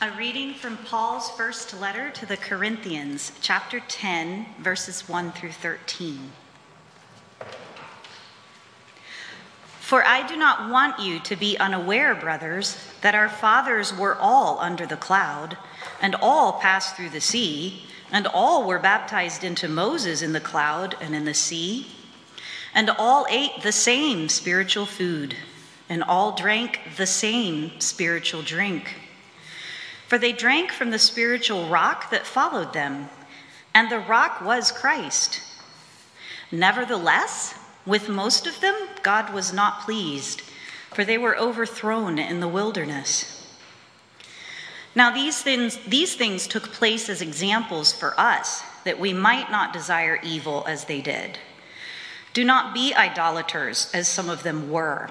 A reading from Paul's first letter to the Corinthians, chapter 10, verses 1 through 13. For I do not want you to be unaware, brothers, that our fathers were all under the cloud, and all passed through the sea, and all were baptized into Moses in the cloud and in the sea, and all ate the same spiritual food, and all drank the same spiritual drink. For they drank from the spiritual rock that followed them, and the rock was Christ. Nevertheless, with most of them, God was not pleased, for they were overthrown in the wilderness. Now, these things, these things took place as examples for us, that we might not desire evil as they did. Do not be idolaters, as some of them were.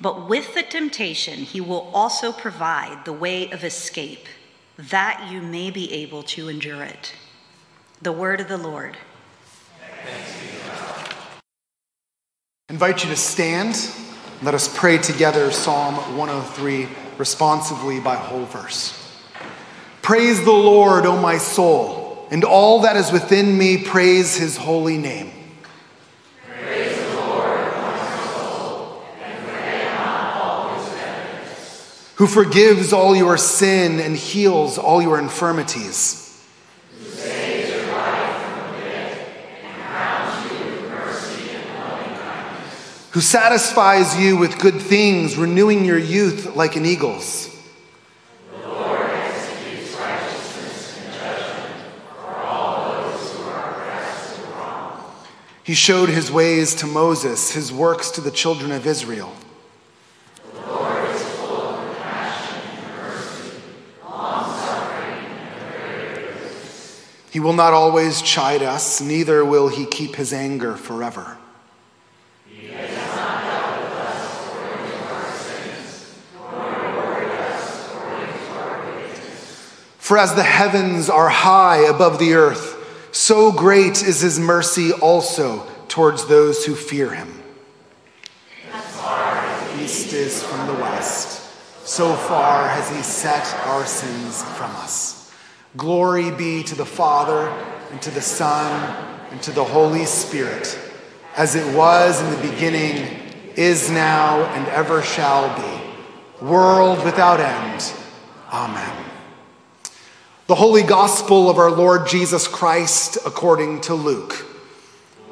But with the temptation, he will also provide the way of escape, that you may be able to endure it. The word of the Lord. I invite you to stand. Let us pray together Psalm 103 responsively by whole verse. Praise the Lord, O my soul, and all that is within me, praise his holy name. Who forgives all your sin and heals all your infirmities who satisfies you with good things, renewing your youth like an eagle's. The Lord executes righteousness and judgment for all those who are oppressed and wrong. He showed his ways to Moses, his works to the children of Israel. The Lord is full of compassion and mercy, long suffering and very He will not always chide us, neither will he keep his anger forever. For as the heavens are high above the earth, so great is his mercy also towards those who fear him. East is from the west, so far has he set our sins from us. Glory be to the Father, and to the Son, and to the Holy Spirit, as it was in the beginning, is now, and ever shall be, world without end. Amen. The Holy Gospel of our Lord Jesus Christ according to Luke.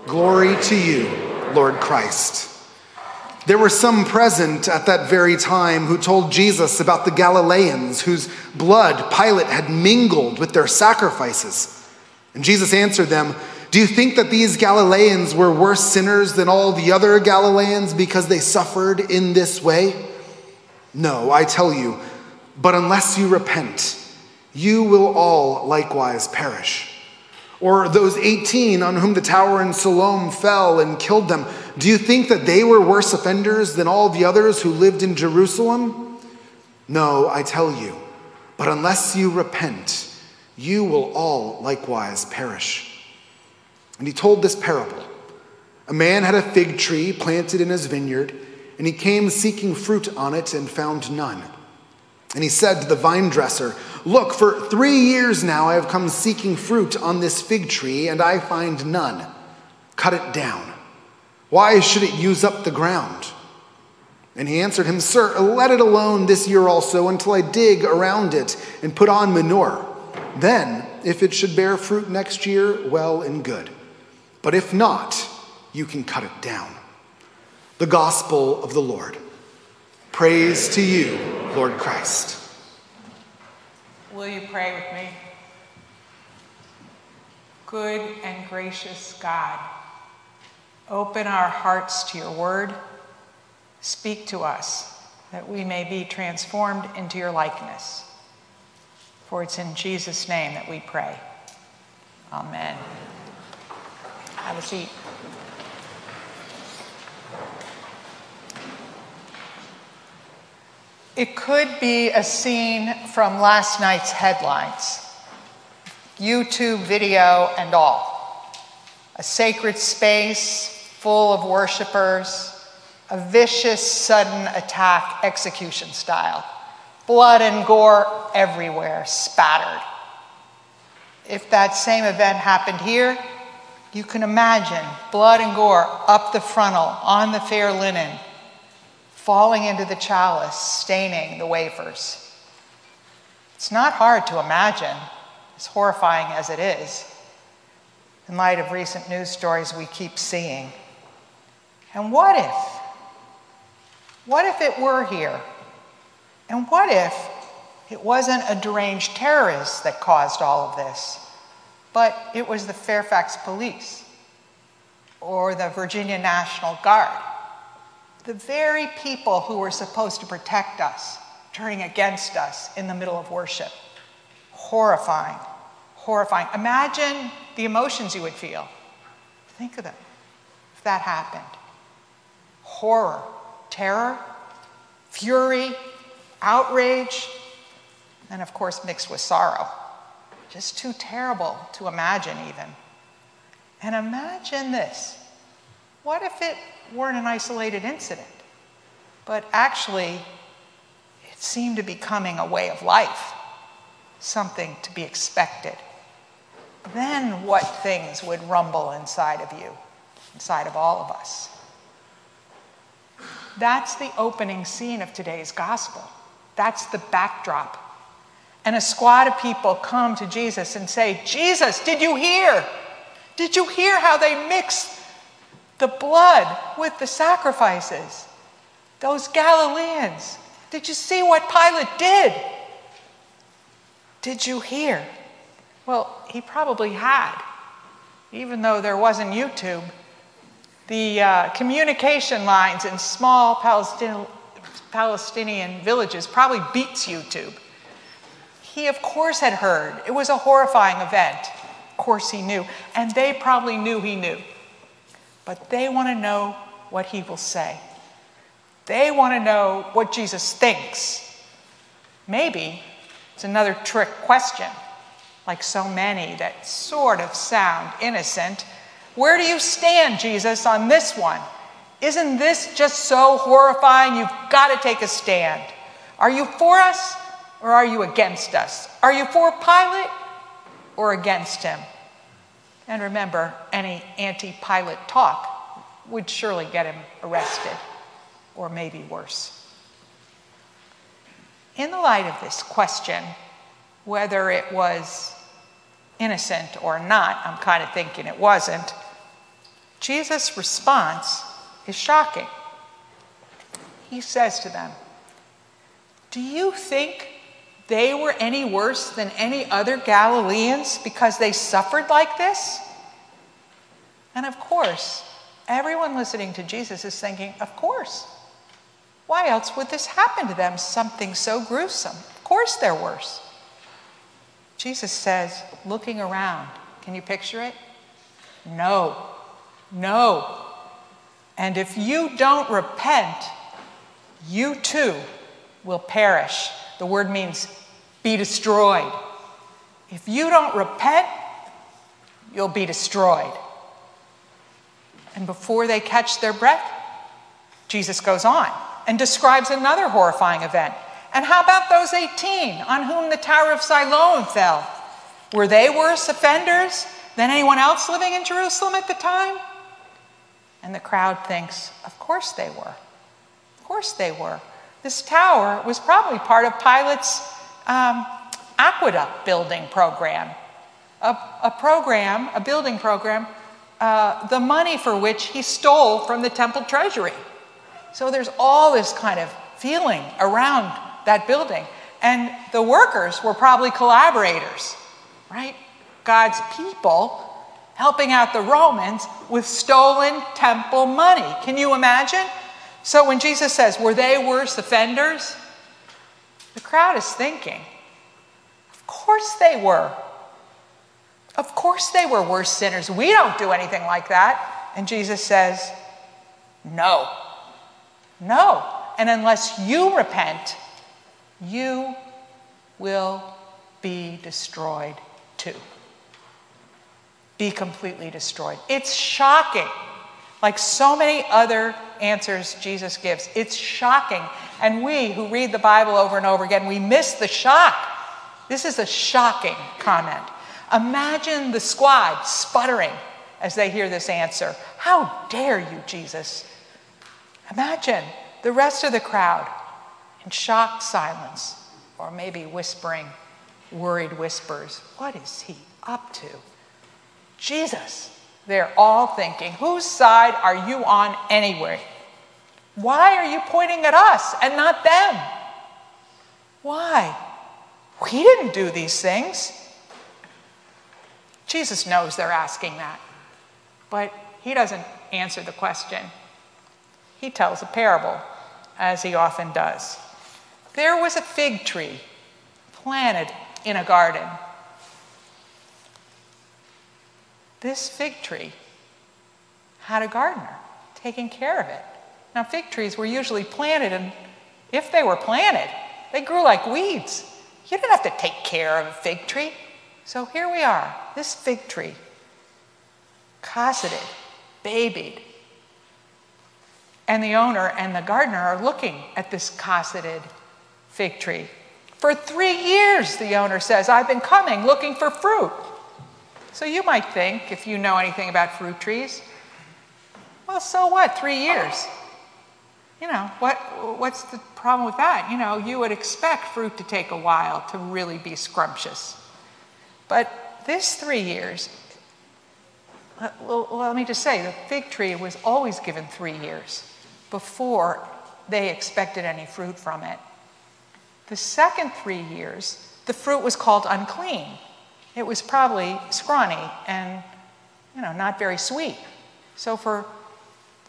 Glory to you, Lord Christ. There were some present at that very time who told Jesus about the Galileans whose blood Pilate had mingled with their sacrifices. And Jesus answered them, Do you think that these Galileans were worse sinners than all the other Galileans because they suffered in this way? No, I tell you, but unless you repent, you will all likewise perish. Or those 18 on whom the tower in Siloam fell and killed them, do you think that they were worse offenders than all the others who lived in Jerusalem? No, I tell you, but unless you repent, you will all likewise perish. And he told this parable A man had a fig tree planted in his vineyard, and he came seeking fruit on it and found none. And he said to the vine dresser, Look, for three years now I have come seeking fruit on this fig tree, and I find none. Cut it down. Why should it use up the ground? And he answered him, Sir, let it alone this year also until I dig around it and put on manure. Then, if it should bear fruit next year, well and good. But if not, you can cut it down. The gospel of the Lord. Praise to you, Lord Christ. Will you pray with me? Good and gracious God, open our hearts to your word. Speak to us that we may be transformed into your likeness. For it's in Jesus' name that we pray. Amen. Have a seat. It could be a scene from last night's headlines YouTube video and all. A sacred space full of worshipers, a vicious, sudden attack, execution style. Blood and gore everywhere, spattered. If that same event happened here, you can imagine blood and gore up the frontal, on the fair linen, falling into the chalice, staining the wafers. It's not hard to imagine, as horrifying as it is, in light of recent news stories we keep seeing. And what if? What if it were here? And what if it wasn't a deranged terrorist that caused all of this, but it was the Fairfax police or the Virginia National Guard? The very people who were supposed to protect us turning against us in the middle of worship. Horrifying, horrifying. Imagine the emotions you would feel. Think of them if that happened horror, terror, fury, outrage, and of course, mixed with sorrow. Just too terrible to imagine, even. And imagine this what if it weren't an isolated incident, but actually it seemed to be becoming a way of life, something to be expected. Then what things would rumble inside of you, inside of all of us? That's the opening scene of today's gospel. That's the backdrop. And a squad of people come to Jesus and say, Jesus, did you hear? Did you hear how they mixed the blood with the sacrifices. Those Galileans. Did you see what Pilate did? Did you hear? Well, he probably had, even though there wasn't YouTube. The uh, communication lines in small Palestinian, Palestinian villages probably beats YouTube. He, of course, had heard. It was a horrifying event. Of course, he knew. And they probably knew he knew but they want to know what he will say. They want to know what Jesus thinks. Maybe it's another trick question, like so many that sort of sound innocent. Where do you stand, Jesus, on this one? Isn't this just so horrifying? You've got to take a stand. Are you for us or are you against us? Are you for Pilate or against him? And remember, any anti Pilate talk would surely get him arrested, or maybe worse. In the light of this question, whether it was innocent or not, I'm kind of thinking it wasn't, Jesus' response is shocking. He says to them, Do you think they were any worse than any other Galileans because they suffered like this? And of course, everyone listening to Jesus is thinking, Of course. Why else would this happen to them? Something so gruesome. Of course they're worse. Jesus says, looking around, can you picture it? No, no. And if you don't repent, you too will perish. The word means be destroyed. If you don't repent, you'll be destroyed. And before they catch their breath, Jesus goes on and describes another horrifying event. And how about those 18 on whom the Tower of Siloam fell? Were they worse offenders than anyone else living in Jerusalem at the time? And the crowd thinks, of course they were. Of course they were. This tower was probably part of Pilate's um, aqueduct building program, a, a, program, a building program, uh, the money for which he stole from the temple treasury. So there's all this kind of feeling around that building. And the workers were probably collaborators, right? God's people helping out the Romans with stolen temple money. Can you imagine? So when Jesus says, Were they worse offenders? The crowd is thinking, Of course they were. Of course they were worse sinners. We don't do anything like that. And Jesus says, No. No. And unless you repent, you will be destroyed too. Be completely destroyed. It's shocking. Like so many other answers Jesus gives, it's shocking. And we who read the Bible over and over again, we miss the shock. This is a shocking comment. Imagine the squad sputtering as they hear this answer. How dare you, Jesus? Imagine the rest of the crowd in shocked silence, or maybe whispering worried whispers. What is he up to? Jesus, they're all thinking, whose side are you on anyway? Why are you pointing at us and not them? Why? We didn't do these things. Jesus knows they're asking that, but he doesn't answer the question. He tells a parable, as he often does. There was a fig tree planted in a garden. This fig tree had a gardener taking care of it. Now, fig trees were usually planted, and if they were planted, they grew like weeds. You didn't have to take care of a fig tree. So here we are, this fig tree, cosseted, babied. And the owner and the gardener are looking at this cosseted fig tree. For three years, the owner says, I've been coming looking for fruit. So you might think, if you know anything about fruit trees, well, so what? Three years. You know, what, what's the problem with that? You know, you would expect fruit to take a while to really be scrumptious. But this three years, well, let me just say, the fig tree was always given three years before they expected any fruit from it. The second three years, the fruit was called unclean. It was probably scrawny and, you know, not very sweet. So for,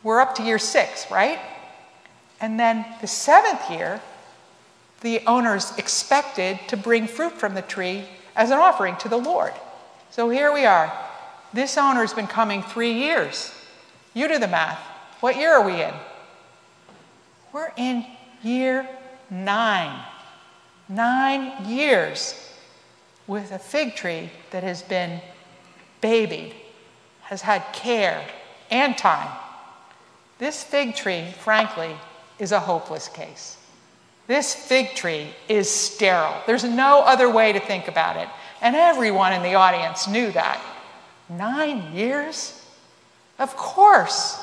we're up to year six, right? And then the seventh year, the owners expected to bring fruit from the tree as an offering to the Lord. So here we are. This owner's been coming three years. You do the math. What year are we in? We're in year nine. Nine years with a fig tree that has been babied, has had care and time. This fig tree, frankly, is a hopeless case. This fig tree is sterile. There's no other way to think about it. And everyone in the audience knew that. Nine years? Of course.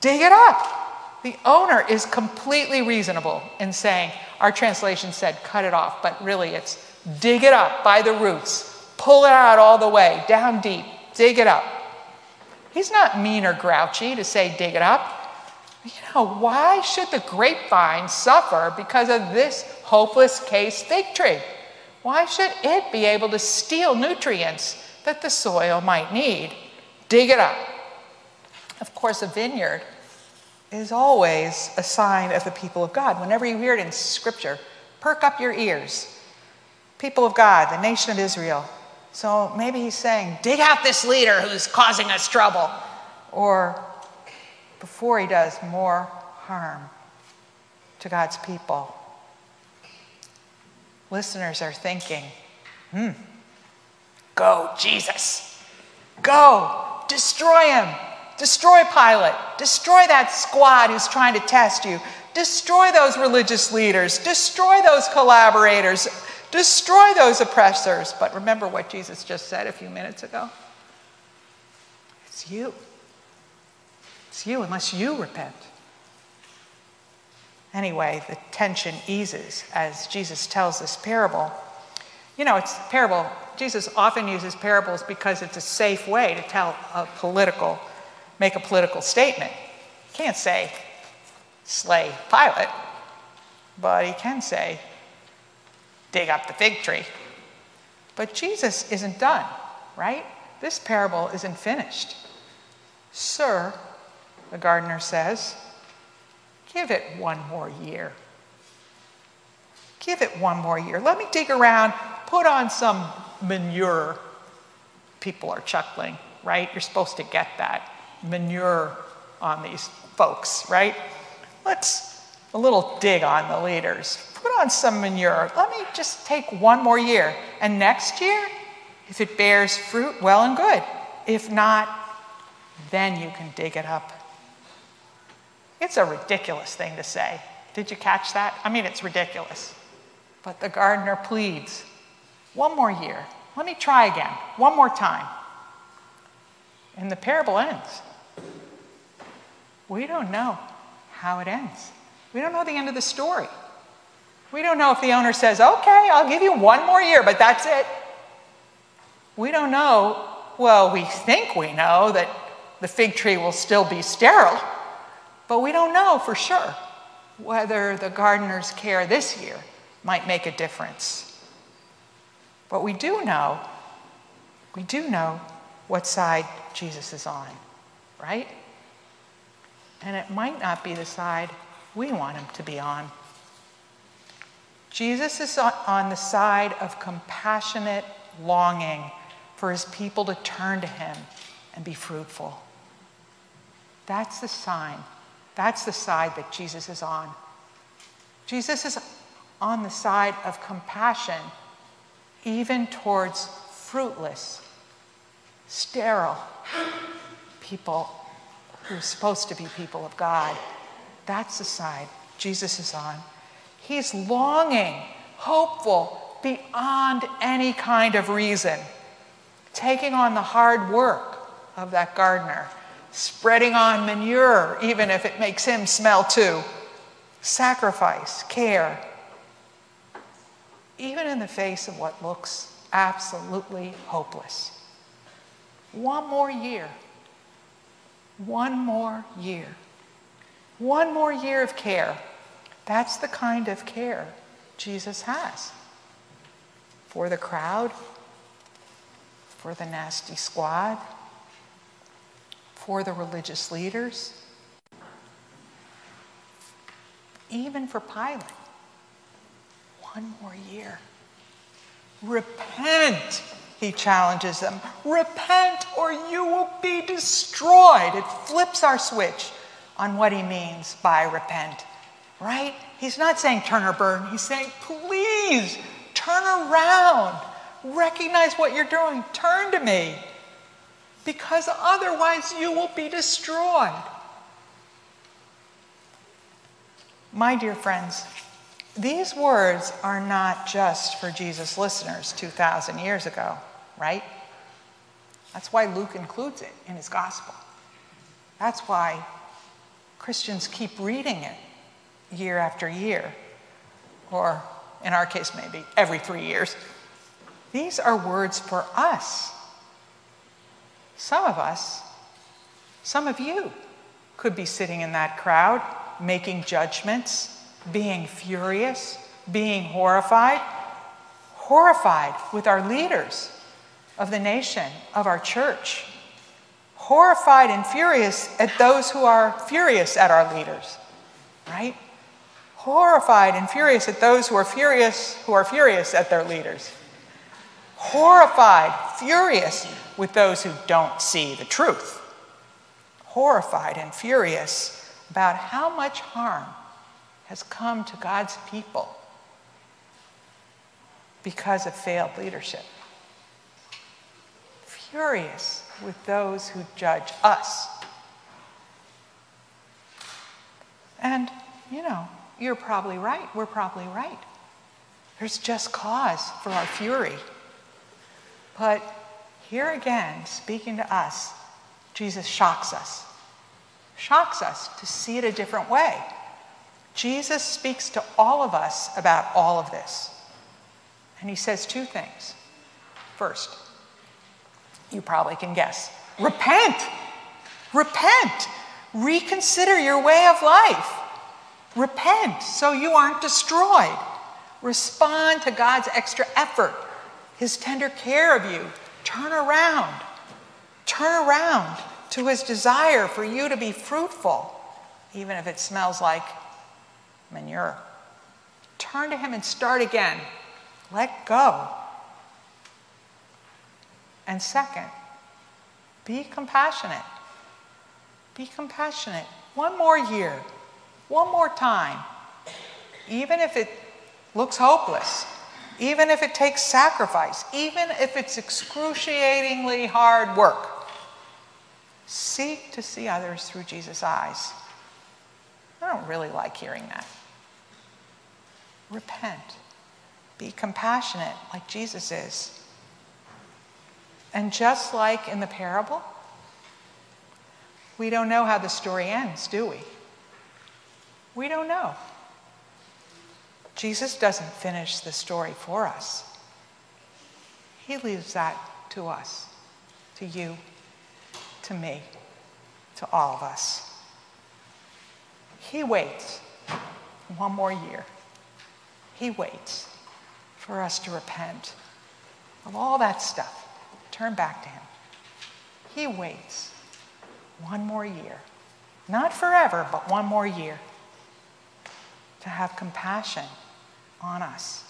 Dig it up. The owner is completely reasonable in saying, our translation said cut it off, but really it's dig it up by the roots, pull it out all the way, down deep, dig it up. He's not mean or grouchy to say dig it up. You know, why should the grapevine suffer because of this hopeless case fig tree? Why should it be able to steal nutrients that the soil might need? Dig it up. Of course, a vineyard is always a sign of the people of God. Whenever you hear it in Scripture, perk up your ears. People of God, the nation of Israel. So maybe he's saying, dig out this leader who's causing us trouble. Or before he does more harm to God's people. Listeners are thinking, hmm, go, Jesus. Go, destroy him. Destroy Pilate. Destroy that squad who's trying to test you. Destroy those religious leaders. Destroy those collaborators. Destroy those oppressors. But remember what Jesus just said a few minutes ago? It's you. It's you unless you repent. Anyway, the tension eases as Jesus tells this parable. You know, it's parable. Jesus often uses parables because it's a safe way to tell a political, make a political statement. You can't say, slay Pilate, but he can say, dig up the fig tree. But Jesus isn't done, right? This parable isn't finished. Sir, the gardener says, give it one more year. Give it one more year. Let me dig around, put on some manure. People are chuckling, right? You're supposed to get that manure on these folks, right? Let's a little dig on the leaders. Put on some manure. Let me just take one more year. And next year, if it bears fruit, well and good. If not, then you can dig it up. It's a ridiculous thing to say. Did you catch that? I mean, it's ridiculous. But the gardener pleads one more year. Let me try again, one more time. And the parable ends. We don't know how it ends. We don't know the end of the story. We don't know if the owner says, okay, I'll give you one more year, but that's it. We don't know, well, we think we know that the fig tree will still be sterile, but we don't know for sure whether the gardener's care this year might make a difference. But we do know, we do know what side Jesus is on, right? And it might not be the side we want him to be on. Jesus is on the side of compassionate longing for his people to turn to him and be fruitful. That's the sign. That's the side that Jesus is on. Jesus is on the side of compassion, even towards fruitless, sterile people who are supposed to be people of God. That's the side Jesus is on. He's longing, hopeful, beyond any kind of reason, taking on the hard work of that gardener, spreading on manure, even if it makes him smell too, sacrifice, care, even in the face of what looks absolutely hopeless. One more year. One more year. One more year of care. That's the kind of care Jesus has for the crowd, for the nasty squad, for the religious leaders, even for Pilate. One more year. Repent, he challenges them. Repent or you will be destroyed. It flips our switch on what he means by repent, right? He's not saying turn or burn. He's saying, please turn around. Recognize what you're doing. Turn to me. Because otherwise you will be destroyed. My dear friends, these words are not just for Jesus' listeners 2,000 years ago, right? That's why Luke includes it in his gospel. That's why Christians keep reading it year after year, or in our case, maybe every three years. These are words for us. Some of us, some of you, could be sitting in that crowd making judgments, being furious, being horrified, horrified with our leaders of the nation, of our church horrified and furious at those who are furious at our leaders, right? Horrified and furious at those who are furious who are furious at their leaders. Horrified, furious with those who don't see the truth. Horrified and furious about how much harm has come to God's people because of failed leadership. Furious with those who judge us. And, you know, you're probably right. We're probably right. There's just cause for our fury. But here again, speaking to us, Jesus shocks us. Shocks us to see it a different way. Jesus speaks to all of us about all of this. And he says two things. First, you probably can guess. Repent. Repent. Reconsider your way of life. Repent so you aren't destroyed. Respond to God's extra effort, His tender care of you. Turn around. Turn around to His desire for you to be fruitful, even if it smells like manure. Turn to Him and start again. Let go. And second, be compassionate. Be compassionate. One more year, one more time. Even if it looks hopeless, even if it takes sacrifice, even if it's excruciatingly hard work, seek to see others through Jesus' eyes. I don't really like hearing that. Repent. Be compassionate like Jesus is. And just like in the parable, we don't know how the story ends, do we? We don't know. Jesus doesn't finish the story for us. He leaves that to us, to you, to me, to all of us. He waits one more year. He waits for us to repent of all that stuff Turn back to Him. He waits one more year, not forever, but one more year, to have compassion on us,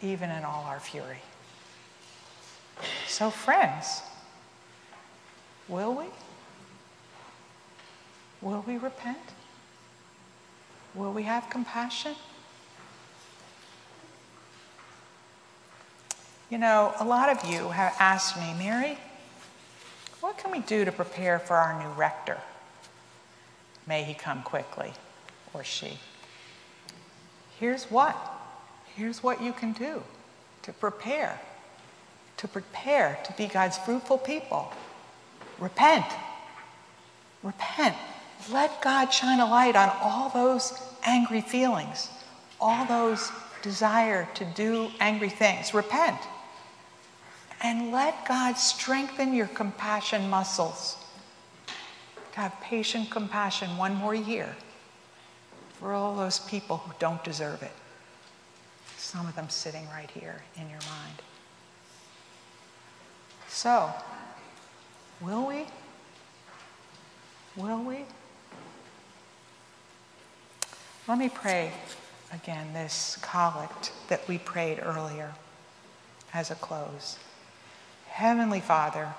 even in all our fury. So, friends, will we? Will we repent? Will we have compassion? You know, a lot of you have asked me, Mary, what can we do to prepare for our new rector? May he come quickly, or she. Here's what. Here's what you can do to prepare. To prepare to be God's fruitful people. Repent. Repent. Let God shine a light on all those angry feelings, all those desire to do angry things. Repent and let God strengthen your compassion muscles. To have patient compassion one more year for all those people who don't deserve it. Some of them sitting right here in your mind. So, will we? Will we? Let me pray again this collect that we prayed earlier as a close. Heavenly Father,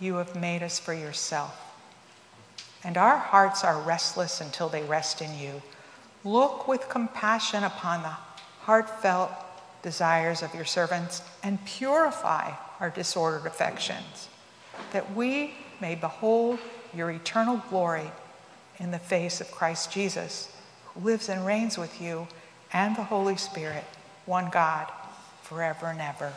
you have made us for yourself, and our hearts are restless until they rest in you. Look with compassion upon the heartfelt desires of your servants and purify our disordered affections, that we may behold your eternal glory in the face of Christ Jesus, who lives and reigns with you and the Holy Spirit, one God, forever and ever.